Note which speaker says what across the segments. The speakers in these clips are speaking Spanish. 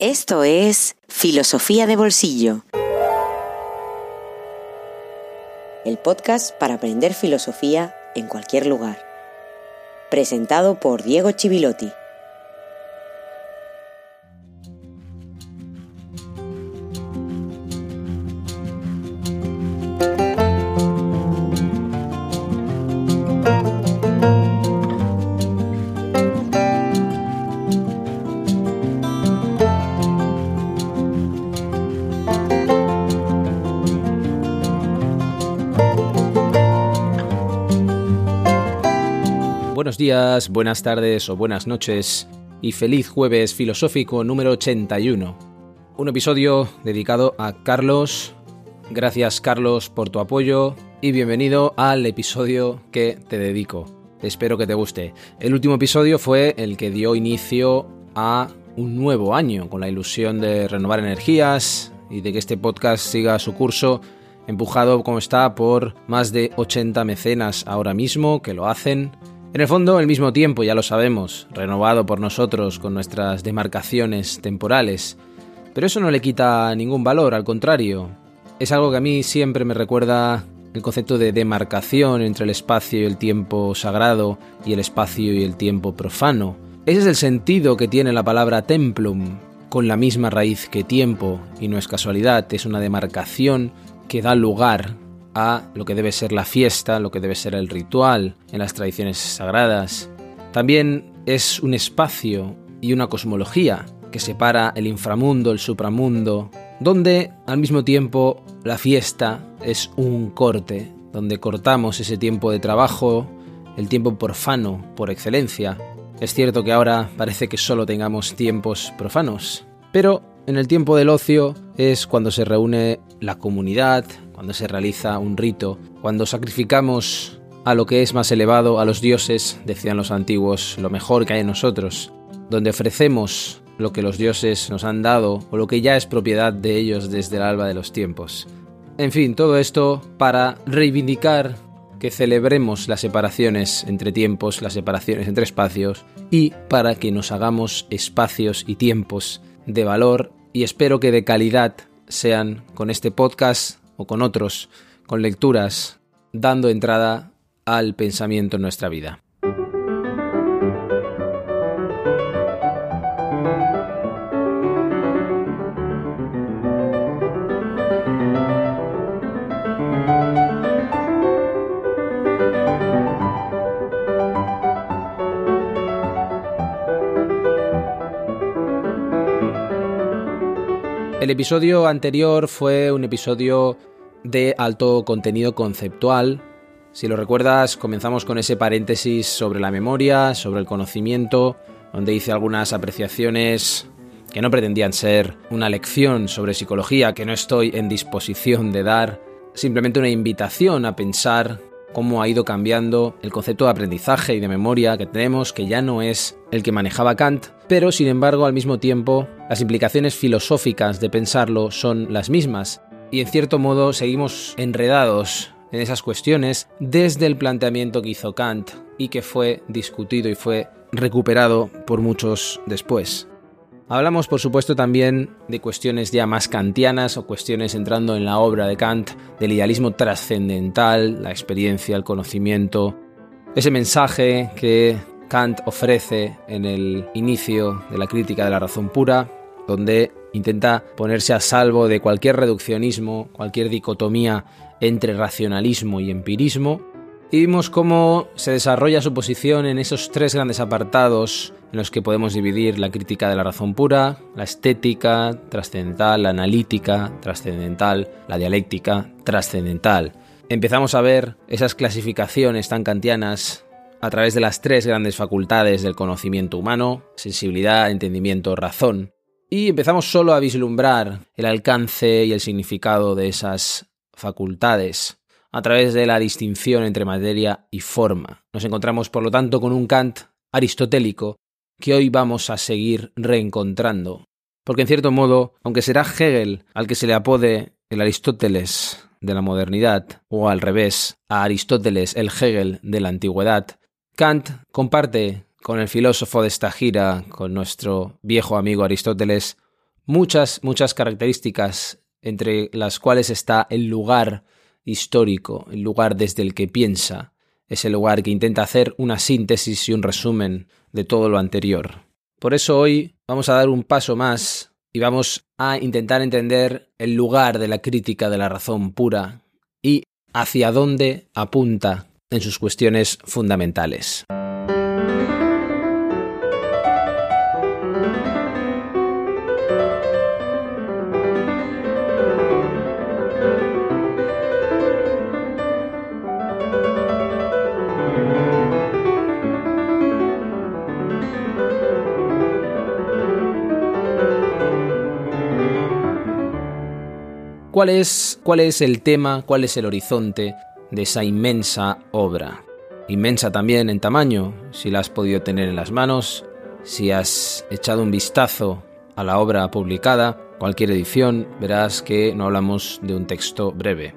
Speaker 1: Esto es Filosofía de Bolsillo. El podcast para aprender filosofía en cualquier lugar. Presentado por Diego Chivilotti.
Speaker 2: Días, buenas tardes o buenas noches y feliz jueves filosófico número 81. Un episodio dedicado a Carlos. Gracias Carlos por tu apoyo y bienvenido al episodio que te dedico. Espero que te guste. El último episodio fue el que dio inicio a un nuevo año con la ilusión de renovar energías y de que este podcast siga su curso empujado como está por más de 80 mecenas ahora mismo que lo hacen en el fondo, el mismo tiempo, ya lo sabemos, renovado por nosotros con nuestras demarcaciones temporales. Pero eso no le quita ningún valor, al contrario. Es algo que a mí siempre me recuerda el concepto de demarcación entre el espacio y el tiempo sagrado y el espacio y el tiempo profano. Ese es el sentido que tiene la palabra templum, con la misma raíz que tiempo, y no es casualidad, es una demarcación que da lugar a lo que debe ser la fiesta, lo que debe ser el ritual en las tradiciones sagradas. También es un espacio y una cosmología que separa el inframundo, el supramundo, donde al mismo tiempo la fiesta es un corte, donde cortamos ese tiempo de trabajo, el tiempo profano por excelencia. Es cierto que ahora parece que solo tengamos tiempos profanos, pero en el tiempo del ocio es cuando se reúne la comunidad, cuando se realiza un rito, cuando sacrificamos a lo que es más elevado, a los dioses, decían los antiguos, lo mejor que hay en nosotros, donde ofrecemos lo que los dioses nos han dado o lo que ya es propiedad de ellos desde el alba de los tiempos. En fin, todo esto para reivindicar que celebremos las separaciones entre tiempos, las separaciones entre espacios y para que nos hagamos espacios y tiempos de valor y espero que de calidad sean con este podcast o con otros, con lecturas, dando entrada al pensamiento en nuestra vida. El episodio anterior fue un episodio de alto contenido conceptual. Si lo recuerdas, comenzamos con ese paréntesis sobre la memoria, sobre el conocimiento, donde hice algunas apreciaciones que no pretendían ser una lección sobre psicología, que no estoy en disposición de dar, simplemente una invitación a pensar cómo ha ido cambiando el concepto de aprendizaje y de memoria que tenemos, que ya no es el que manejaba Kant, pero sin embargo al mismo tiempo las implicaciones filosóficas de pensarlo son las mismas y en cierto modo seguimos enredados en esas cuestiones desde el planteamiento que hizo Kant y que fue discutido y fue recuperado por muchos después. Hablamos, por supuesto, también de cuestiones ya más kantianas o cuestiones entrando en la obra de Kant, del idealismo trascendental, la experiencia, el conocimiento, ese mensaje que Kant ofrece en el inicio de la crítica de la razón pura, donde intenta ponerse a salvo de cualquier reduccionismo, cualquier dicotomía entre racionalismo y empirismo, y vimos cómo se desarrolla su posición en esos tres grandes apartados en los que podemos dividir la crítica de la razón pura, la estética trascendental, la analítica trascendental, la dialéctica trascendental. Empezamos a ver esas clasificaciones tan kantianas a través de las tres grandes facultades del conocimiento humano, sensibilidad, entendimiento, razón, y empezamos solo a vislumbrar el alcance y el significado de esas facultades a través de la distinción entre materia y forma. Nos encontramos, por lo tanto, con un Kant aristotélico que hoy vamos a seguir reencontrando. Porque en cierto modo, aunque será Hegel al que se le apode el Aristóteles de la modernidad, o al revés, a Aristóteles el Hegel de la antigüedad, Kant comparte con el filósofo de esta gira, con nuestro viejo amigo Aristóteles, muchas, muchas características entre las cuales está el lugar histórico, el lugar desde el que piensa, ese lugar que intenta hacer una síntesis y un resumen de todo lo anterior. Por eso hoy vamos a dar un paso más y vamos a intentar entender el lugar de la crítica de la razón pura y hacia dónde apunta en sus cuestiones fundamentales. ¿Cuál es, ¿Cuál es el tema, cuál es el horizonte de esa inmensa obra? Inmensa también en tamaño, si la has podido tener en las manos, si has echado un vistazo a la obra publicada, cualquier edición, verás que no hablamos de un texto breve.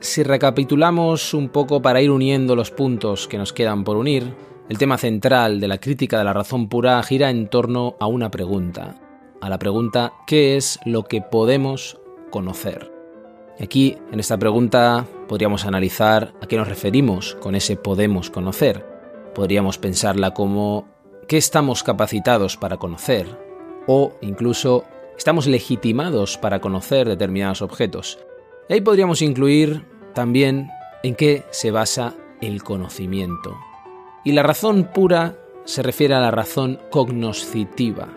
Speaker 2: Si recapitulamos un poco para ir uniendo los puntos que nos quedan por unir, el tema central de la crítica de la razón pura gira en torno a una pregunta, a la pregunta ¿qué es lo que podemos conocer. aquí, en esta pregunta, podríamos analizar a qué nos referimos con ese podemos conocer. Podríamos pensarla como ¿qué estamos capacitados para conocer? O incluso ¿estamos legitimados para conocer determinados objetos? Y ahí podríamos incluir también en qué se basa el conocimiento. Y la razón pura se refiere a la razón cognoscitiva,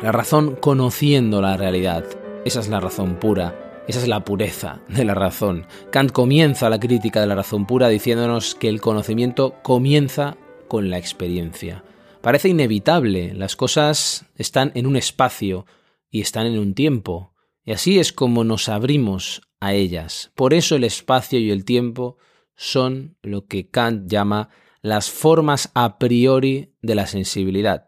Speaker 2: la razón conociendo la realidad. Esa es la razón pura. Esa es la pureza de la razón. Kant comienza la crítica de la razón pura diciéndonos que el conocimiento comienza con la experiencia. Parece inevitable, las cosas están en un espacio y están en un tiempo, y así es como nos abrimos a ellas. Por eso el espacio y el tiempo son lo que Kant llama las formas a priori de la sensibilidad.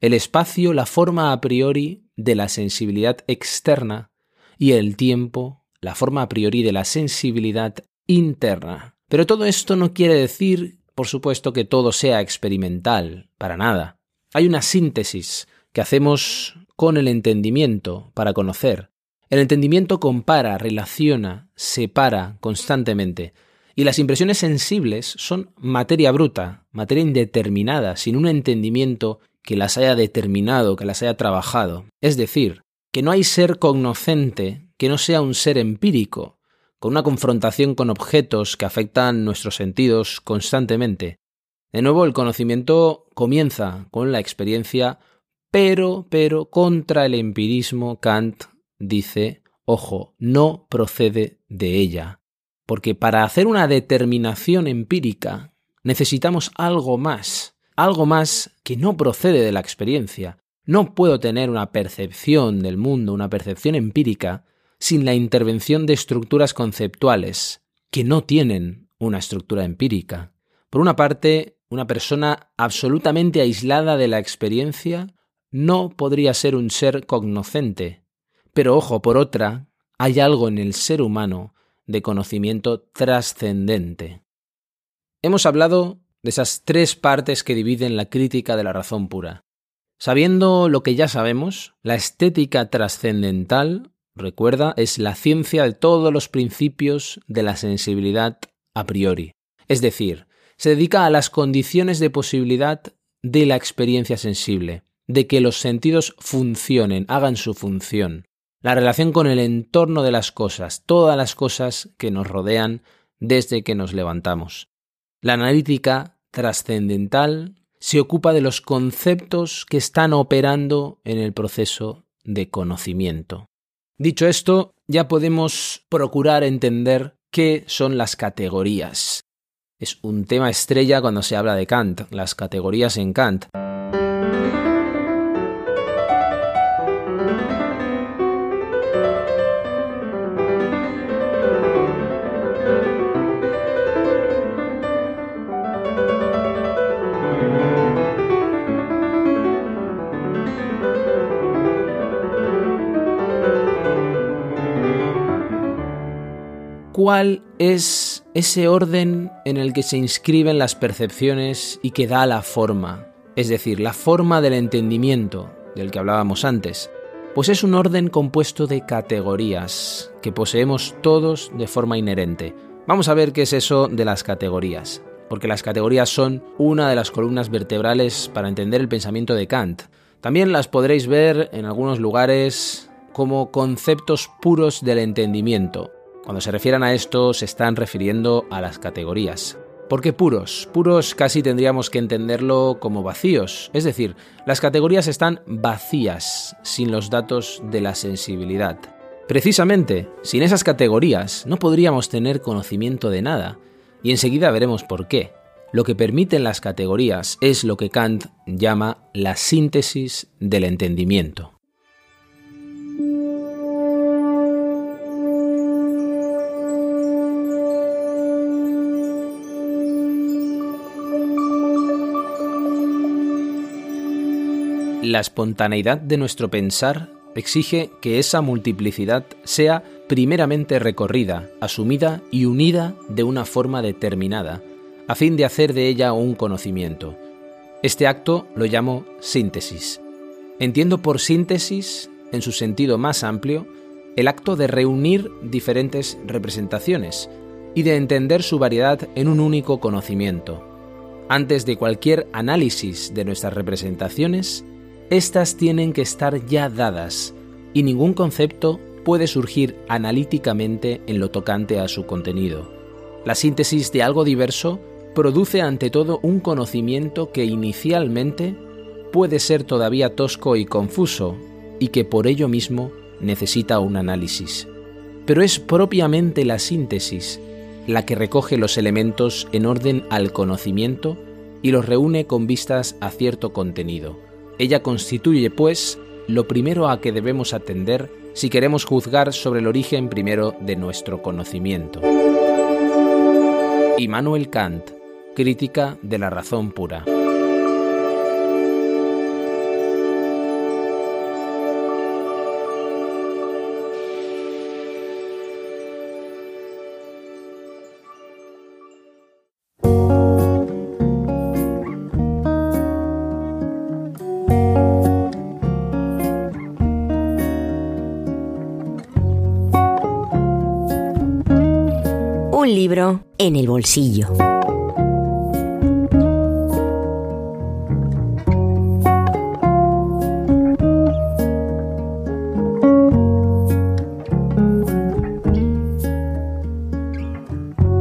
Speaker 2: El espacio, la forma a priori de la sensibilidad externa y el tiempo, la forma a priori de la sensibilidad interna. Pero todo esto no quiere decir, por supuesto, que todo sea experimental, para nada. Hay una síntesis que hacemos con el entendimiento para conocer. El entendimiento compara, relaciona, separa constantemente. Y las impresiones sensibles son materia bruta, materia indeterminada, sin un entendimiento que las haya determinado, que las haya trabajado. Es decir, que no hay ser cognoscente que no sea un ser empírico, con una confrontación con objetos que afectan nuestros sentidos constantemente. De nuevo, el conocimiento comienza con la experiencia, pero, pero, contra el empirismo, Kant dice, ojo, no procede de ella. Porque para hacer una determinación empírica necesitamos algo más, algo más que no procede de la experiencia, no puedo tener una percepción del mundo, una percepción empírica, sin la intervención de estructuras conceptuales, que no tienen una estructura empírica. Por una parte, una persona absolutamente aislada de la experiencia no podría ser un ser cognoscente. Pero ojo, por otra, hay algo en el ser humano de conocimiento trascendente. Hemos hablado de esas tres partes que dividen la crítica de la razón pura. Sabiendo lo que ya sabemos, la estética trascendental, recuerda, es la ciencia de todos los principios de la sensibilidad a priori. Es decir, se dedica a las condiciones de posibilidad de la experiencia sensible, de que los sentidos funcionen, hagan su función, la relación con el entorno de las cosas, todas las cosas que nos rodean desde que nos levantamos. La analítica trascendental se ocupa de los conceptos que están operando en el proceso de conocimiento. Dicho esto, ya podemos procurar entender qué son las categorías. Es un tema estrella cuando se habla de Kant, las categorías en Kant. Cuál es ese orden en el que se inscriben las percepciones y que da la forma, es decir, la forma del entendimiento del que hablábamos antes. Pues es un orden compuesto de categorías que poseemos todos de forma inherente. Vamos a ver qué es eso de las categorías, porque las categorías son una de las columnas vertebrales para entender el pensamiento de Kant. También las podréis ver en algunos lugares como conceptos puros del entendimiento. Cuando se refieran a esto se están refiriendo a las categorías. ¿Por qué puros? Puros casi tendríamos que entenderlo como vacíos, es decir, las categorías están vacías, sin los datos de la sensibilidad. Precisamente, sin esas categorías no podríamos tener conocimiento de nada, y enseguida veremos por qué. Lo que permiten las categorías es lo que Kant llama la síntesis del entendimiento. La espontaneidad de nuestro pensar exige que esa multiplicidad sea primeramente recorrida, asumida y unida de una forma determinada, a fin de hacer de ella un conocimiento. Este acto lo llamo síntesis. Entiendo por síntesis, en su sentido más amplio, el acto de reunir diferentes representaciones y de entender su variedad en un único conocimiento. Antes de cualquier análisis de nuestras representaciones, estas tienen que estar ya dadas y ningún concepto puede surgir analíticamente en lo tocante a su contenido. La síntesis de algo diverso produce ante todo un conocimiento que inicialmente puede ser todavía tosco y confuso y que por ello mismo necesita un análisis. Pero es propiamente la síntesis la que recoge los elementos en orden al conocimiento y los reúne con vistas a cierto contenido ella constituye, pues, lo primero a que debemos atender si queremos juzgar sobre el origen primero de nuestro conocimiento. Immanuel Kant, Crítica de la Razón Pura.
Speaker 1: En el bolsillo.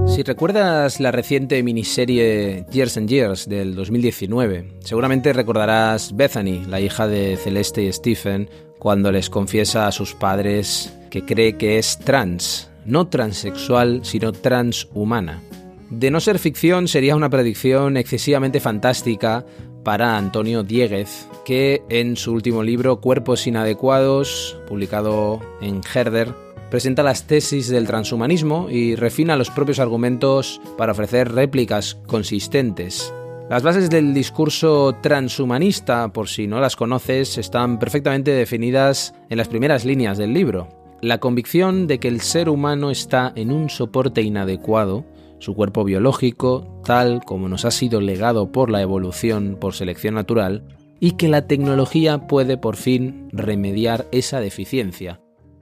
Speaker 2: Si recuerdas la reciente miniserie Years and Years del 2019, seguramente recordarás Bethany, la hija de Celeste y Stephen, cuando les confiesa a sus padres que cree que es trans no transexual, sino transhumana. De no ser ficción, sería una predicción excesivamente fantástica para Antonio Dieguez, que en su último libro Cuerpos inadecuados, publicado en Herder, presenta las tesis del transhumanismo y refina los propios argumentos para ofrecer réplicas consistentes. Las bases del discurso transhumanista, por si no las conoces, están perfectamente definidas en las primeras líneas del libro la convicción de que el ser humano está en un soporte inadecuado, su cuerpo biológico, tal como nos ha sido legado por la evolución por selección natural, y que la tecnología puede por fin remediar esa deficiencia.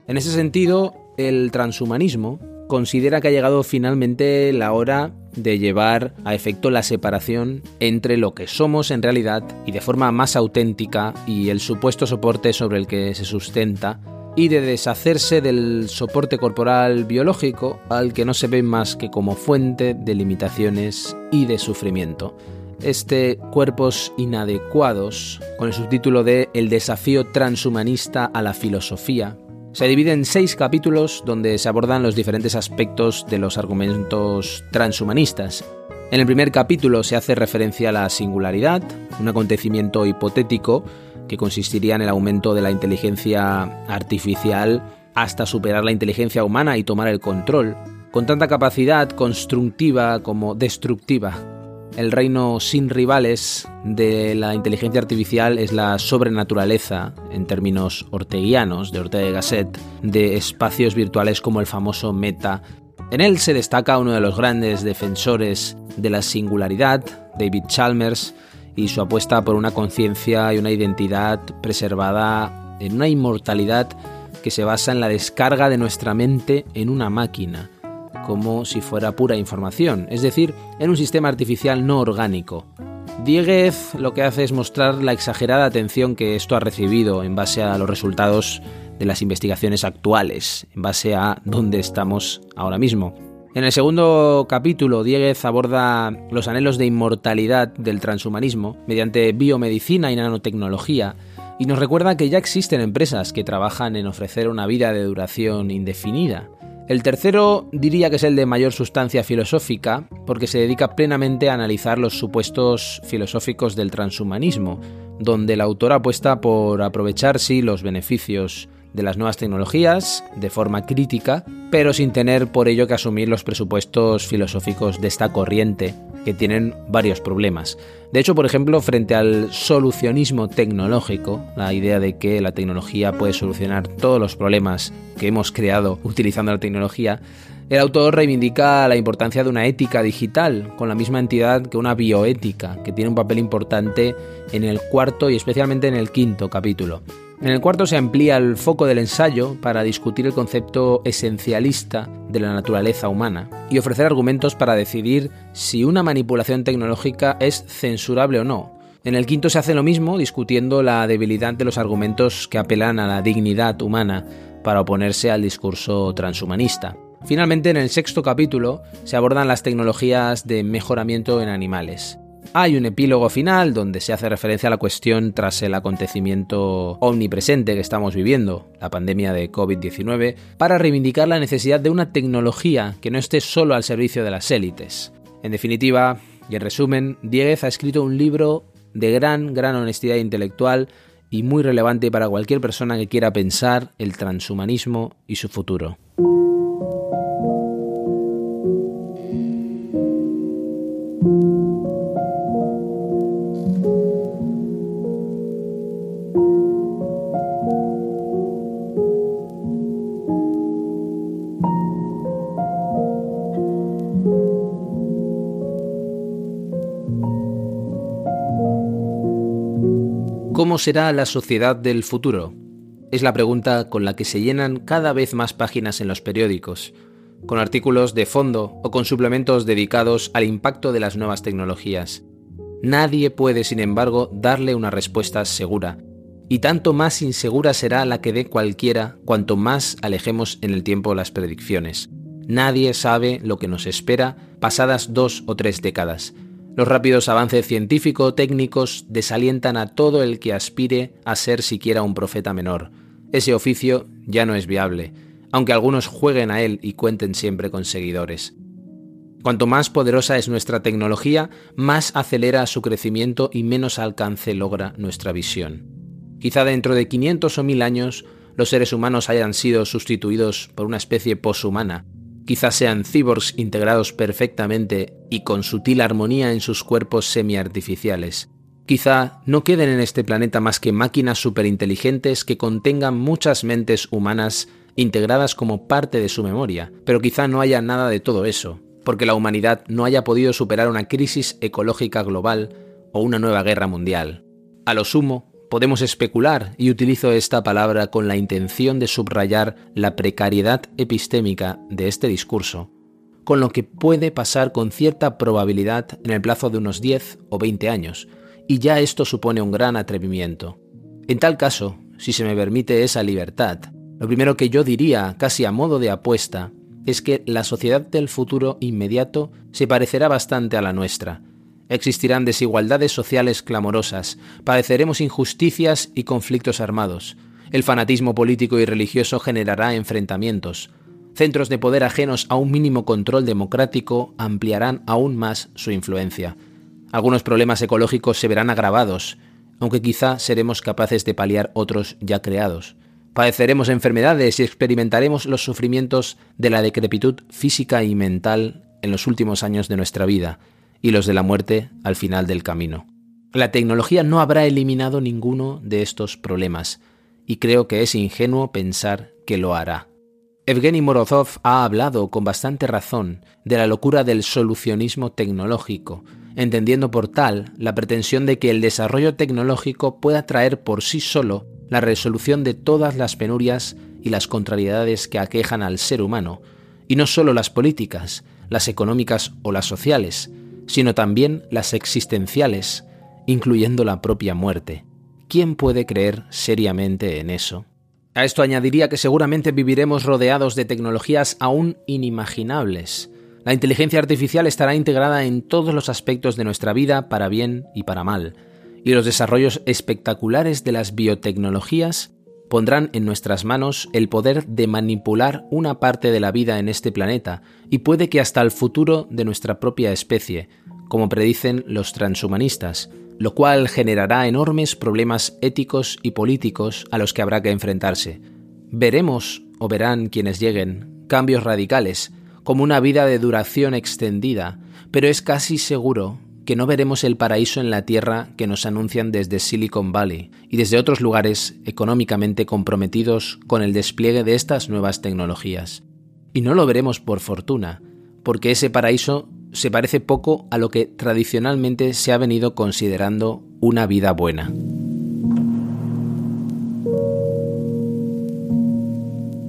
Speaker 2: En ese sentido, el transhumanismo considera que ha llegado finalmente la hora de llevar a efecto la separación entre lo que somos en realidad y de forma más auténtica y el supuesto soporte sobre el que se sustenta y de deshacerse del soporte corporal biológico al que no se ve más que como fuente de limitaciones y de sufrimiento. Este Cuerpos Inadecuados, con el subtítulo de El desafío transhumanista a la filosofía, se divide en seis capítulos donde se abordan los diferentes aspectos de los argumentos transhumanistas. En el primer capítulo se hace referencia a la singularidad, un acontecimiento hipotético que consistiría en el aumento de la inteligencia artificial hasta superar la inteligencia humana y tomar el control, con tanta capacidad constructiva como destructiva. El reino sin rivales de la inteligencia artificial es la sobrenaturaleza, en términos orteguianos, de Ortega y Gasset, de espacios virtuales como el famoso meta. En él se destaca uno de los grandes defensores de la singularidad, David Chalmers, y su apuesta por una conciencia y una identidad preservada en una inmortalidad que se basa en la descarga de nuestra mente en una máquina, como si fuera pura información, es decir, en un sistema artificial no orgánico. Dieguez lo que hace es mostrar la exagerada atención que esto ha recibido en base a los resultados de las investigaciones actuales, en base a dónde estamos ahora mismo. En el segundo capítulo, Dieguez aborda los anhelos de inmortalidad del transhumanismo mediante biomedicina y nanotecnología y nos recuerda que ya existen empresas que trabajan en ofrecer una vida de duración indefinida. El tercero diría que es el de mayor sustancia filosófica, porque se dedica plenamente a analizar los supuestos filosóficos del transhumanismo, donde el autor apuesta por aprovechar sí los beneficios de las nuevas tecnologías de forma crítica, pero sin tener por ello que asumir los presupuestos filosóficos de esta corriente, que tienen varios problemas. De hecho, por ejemplo, frente al solucionismo tecnológico, la idea de que la tecnología puede solucionar todos los problemas que hemos creado utilizando la tecnología, el autor reivindica la importancia de una ética digital, con la misma entidad que una bioética, que tiene un papel importante en el cuarto y especialmente en el quinto capítulo. En el cuarto se amplía el foco del ensayo para discutir el concepto esencialista de la naturaleza humana y ofrecer argumentos para decidir si una manipulación tecnológica es censurable o no. En el quinto se hace lo mismo, discutiendo la debilidad de los argumentos que apelan a la dignidad humana para oponerse al discurso transhumanista. Finalmente, en el sexto capítulo se abordan las tecnologías de mejoramiento en animales. Hay un epílogo final donde se hace referencia a la cuestión tras el acontecimiento omnipresente que estamos viviendo, la pandemia de COVID-19, para reivindicar la necesidad de una tecnología que no esté solo al servicio de las élites. En definitiva, y en resumen, Dieguez ha escrito un libro de gran, gran honestidad intelectual y muy relevante para cualquier persona que quiera pensar el transhumanismo y su futuro. ¿Cómo será la sociedad del futuro? Es la pregunta con la que se llenan cada vez más páginas en los periódicos, con artículos de fondo o con suplementos dedicados al impacto de las nuevas tecnologías. Nadie puede, sin embargo, darle una respuesta segura, y tanto más insegura será la que dé cualquiera cuanto más alejemos en el tiempo las predicciones. Nadie sabe lo que nos espera pasadas dos o tres décadas, los rápidos avances científico-técnicos desalientan a todo el que aspire a ser siquiera un profeta menor. Ese oficio ya no es viable, aunque algunos jueguen a él y cuenten siempre con seguidores. Cuanto más poderosa es nuestra tecnología, más acelera su crecimiento y menos alcance logra nuestra visión. Quizá dentro de 500 o 1000 años los seres humanos hayan sido sustituidos por una especie poshumana, Quizás sean cyborgs integrados perfectamente y con sutil armonía en sus cuerpos semi-artificiales. Quizá no queden en este planeta más que máquinas superinteligentes que contengan muchas mentes humanas integradas como parte de su memoria, pero quizá no haya nada de todo eso, porque la humanidad no haya podido superar una crisis ecológica global o una nueva guerra mundial. A lo sumo, podemos especular, y utilizo esta palabra con la intención de subrayar la precariedad epistémica de este discurso, con lo que puede pasar con cierta probabilidad en el plazo de unos 10 o 20 años, y ya esto supone un gran atrevimiento. En tal caso, si se me permite esa libertad, lo primero que yo diría, casi a modo de apuesta, es que la sociedad del futuro inmediato se parecerá bastante a la nuestra, Existirán desigualdades sociales clamorosas, padeceremos injusticias y conflictos armados. El fanatismo político y religioso generará enfrentamientos. Centros de poder ajenos a un mínimo control democrático ampliarán aún más su influencia. Algunos problemas ecológicos se verán agravados, aunque quizá seremos capaces de paliar otros ya creados. Padeceremos enfermedades y experimentaremos los sufrimientos de la decrepitud física y mental en los últimos años de nuestra vida y los de la muerte al final del camino. La tecnología no habrá eliminado ninguno de estos problemas, y creo que es ingenuo pensar que lo hará. Evgeny Morozov ha hablado con bastante razón de la locura del solucionismo tecnológico, entendiendo por tal la pretensión de que el desarrollo tecnológico pueda traer por sí solo la resolución de todas las penurias y las contrariedades que aquejan al ser humano, y no solo las políticas, las económicas o las sociales, sino también las existenciales, incluyendo la propia muerte. ¿Quién puede creer seriamente en eso? A esto añadiría que seguramente viviremos rodeados de tecnologías aún inimaginables. La inteligencia artificial estará integrada en todos los aspectos de nuestra vida para bien y para mal, y los desarrollos espectaculares de las biotecnologías pondrán en nuestras manos el poder de manipular una parte de la vida en este planeta y puede que hasta el futuro de nuestra propia especie, como predicen los transhumanistas, lo cual generará enormes problemas éticos y políticos a los que habrá que enfrentarse. Veremos, o verán quienes lleguen, cambios radicales, como una vida de duración extendida, pero es casi seguro que no veremos el paraíso en la Tierra que nos anuncian desde Silicon Valley y desde otros lugares económicamente comprometidos con el despliegue de estas nuevas tecnologías. Y no lo veremos por fortuna, porque ese paraíso se parece poco a lo que tradicionalmente se ha venido considerando una vida buena.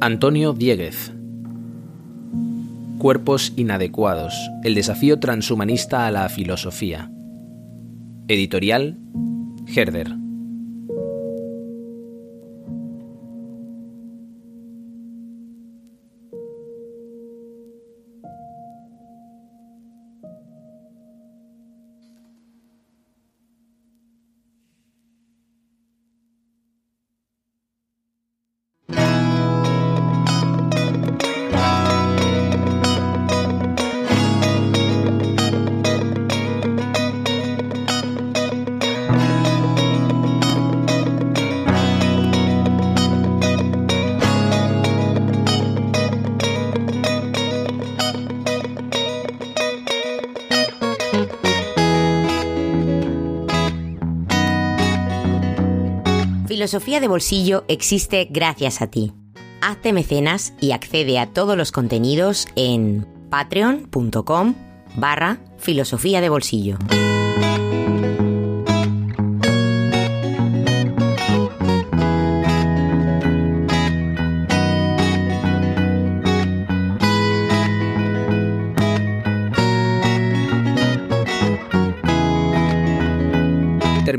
Speaker 2: Antonio Dieguez Cuerpos inadecuados, el desafío transhumanista a la filosofía. Editorial Herder.
Speaker 1: Filosofía de Bolsillo existe gracias a ti. Hazte mecenas y accede a todos los contenidos en patreon.com barra filosofía de bolsillo.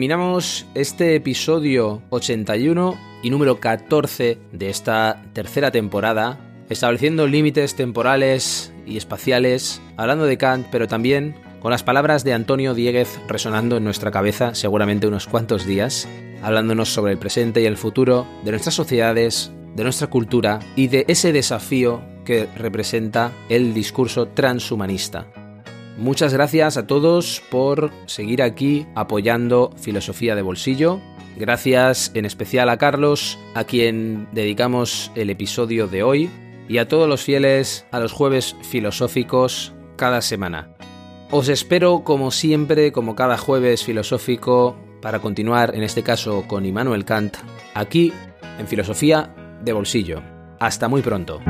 Speaker 2: Terminamos este episodio 81 y número 14 de esta tercera temporada, estableciendo límites temporales y espaciales, hablando de Kant, pero también con las palabras de Antonio Dieguez resonando en nuestra cabeza seguramente unos cuantos días, hablándonos sobre el presente y el futuro de nuestras sociedades, de nuestra cultura y de ese desafío que representa el discurso transhumanista. Muchas gracias a todos por seguir aquí apoyando Filosofía de Bolsillo. Gracias en especial a Carlos, a quien dedicamos el episodio de hoy, y a todos los fieles a los jueves filosóficos cada semana. Os espero como siempre, como cada jueves filosófico, para continuar en este caso con Immanuel Kant, aquí en Filosofía de Bolsillo. Hasta muy pronto.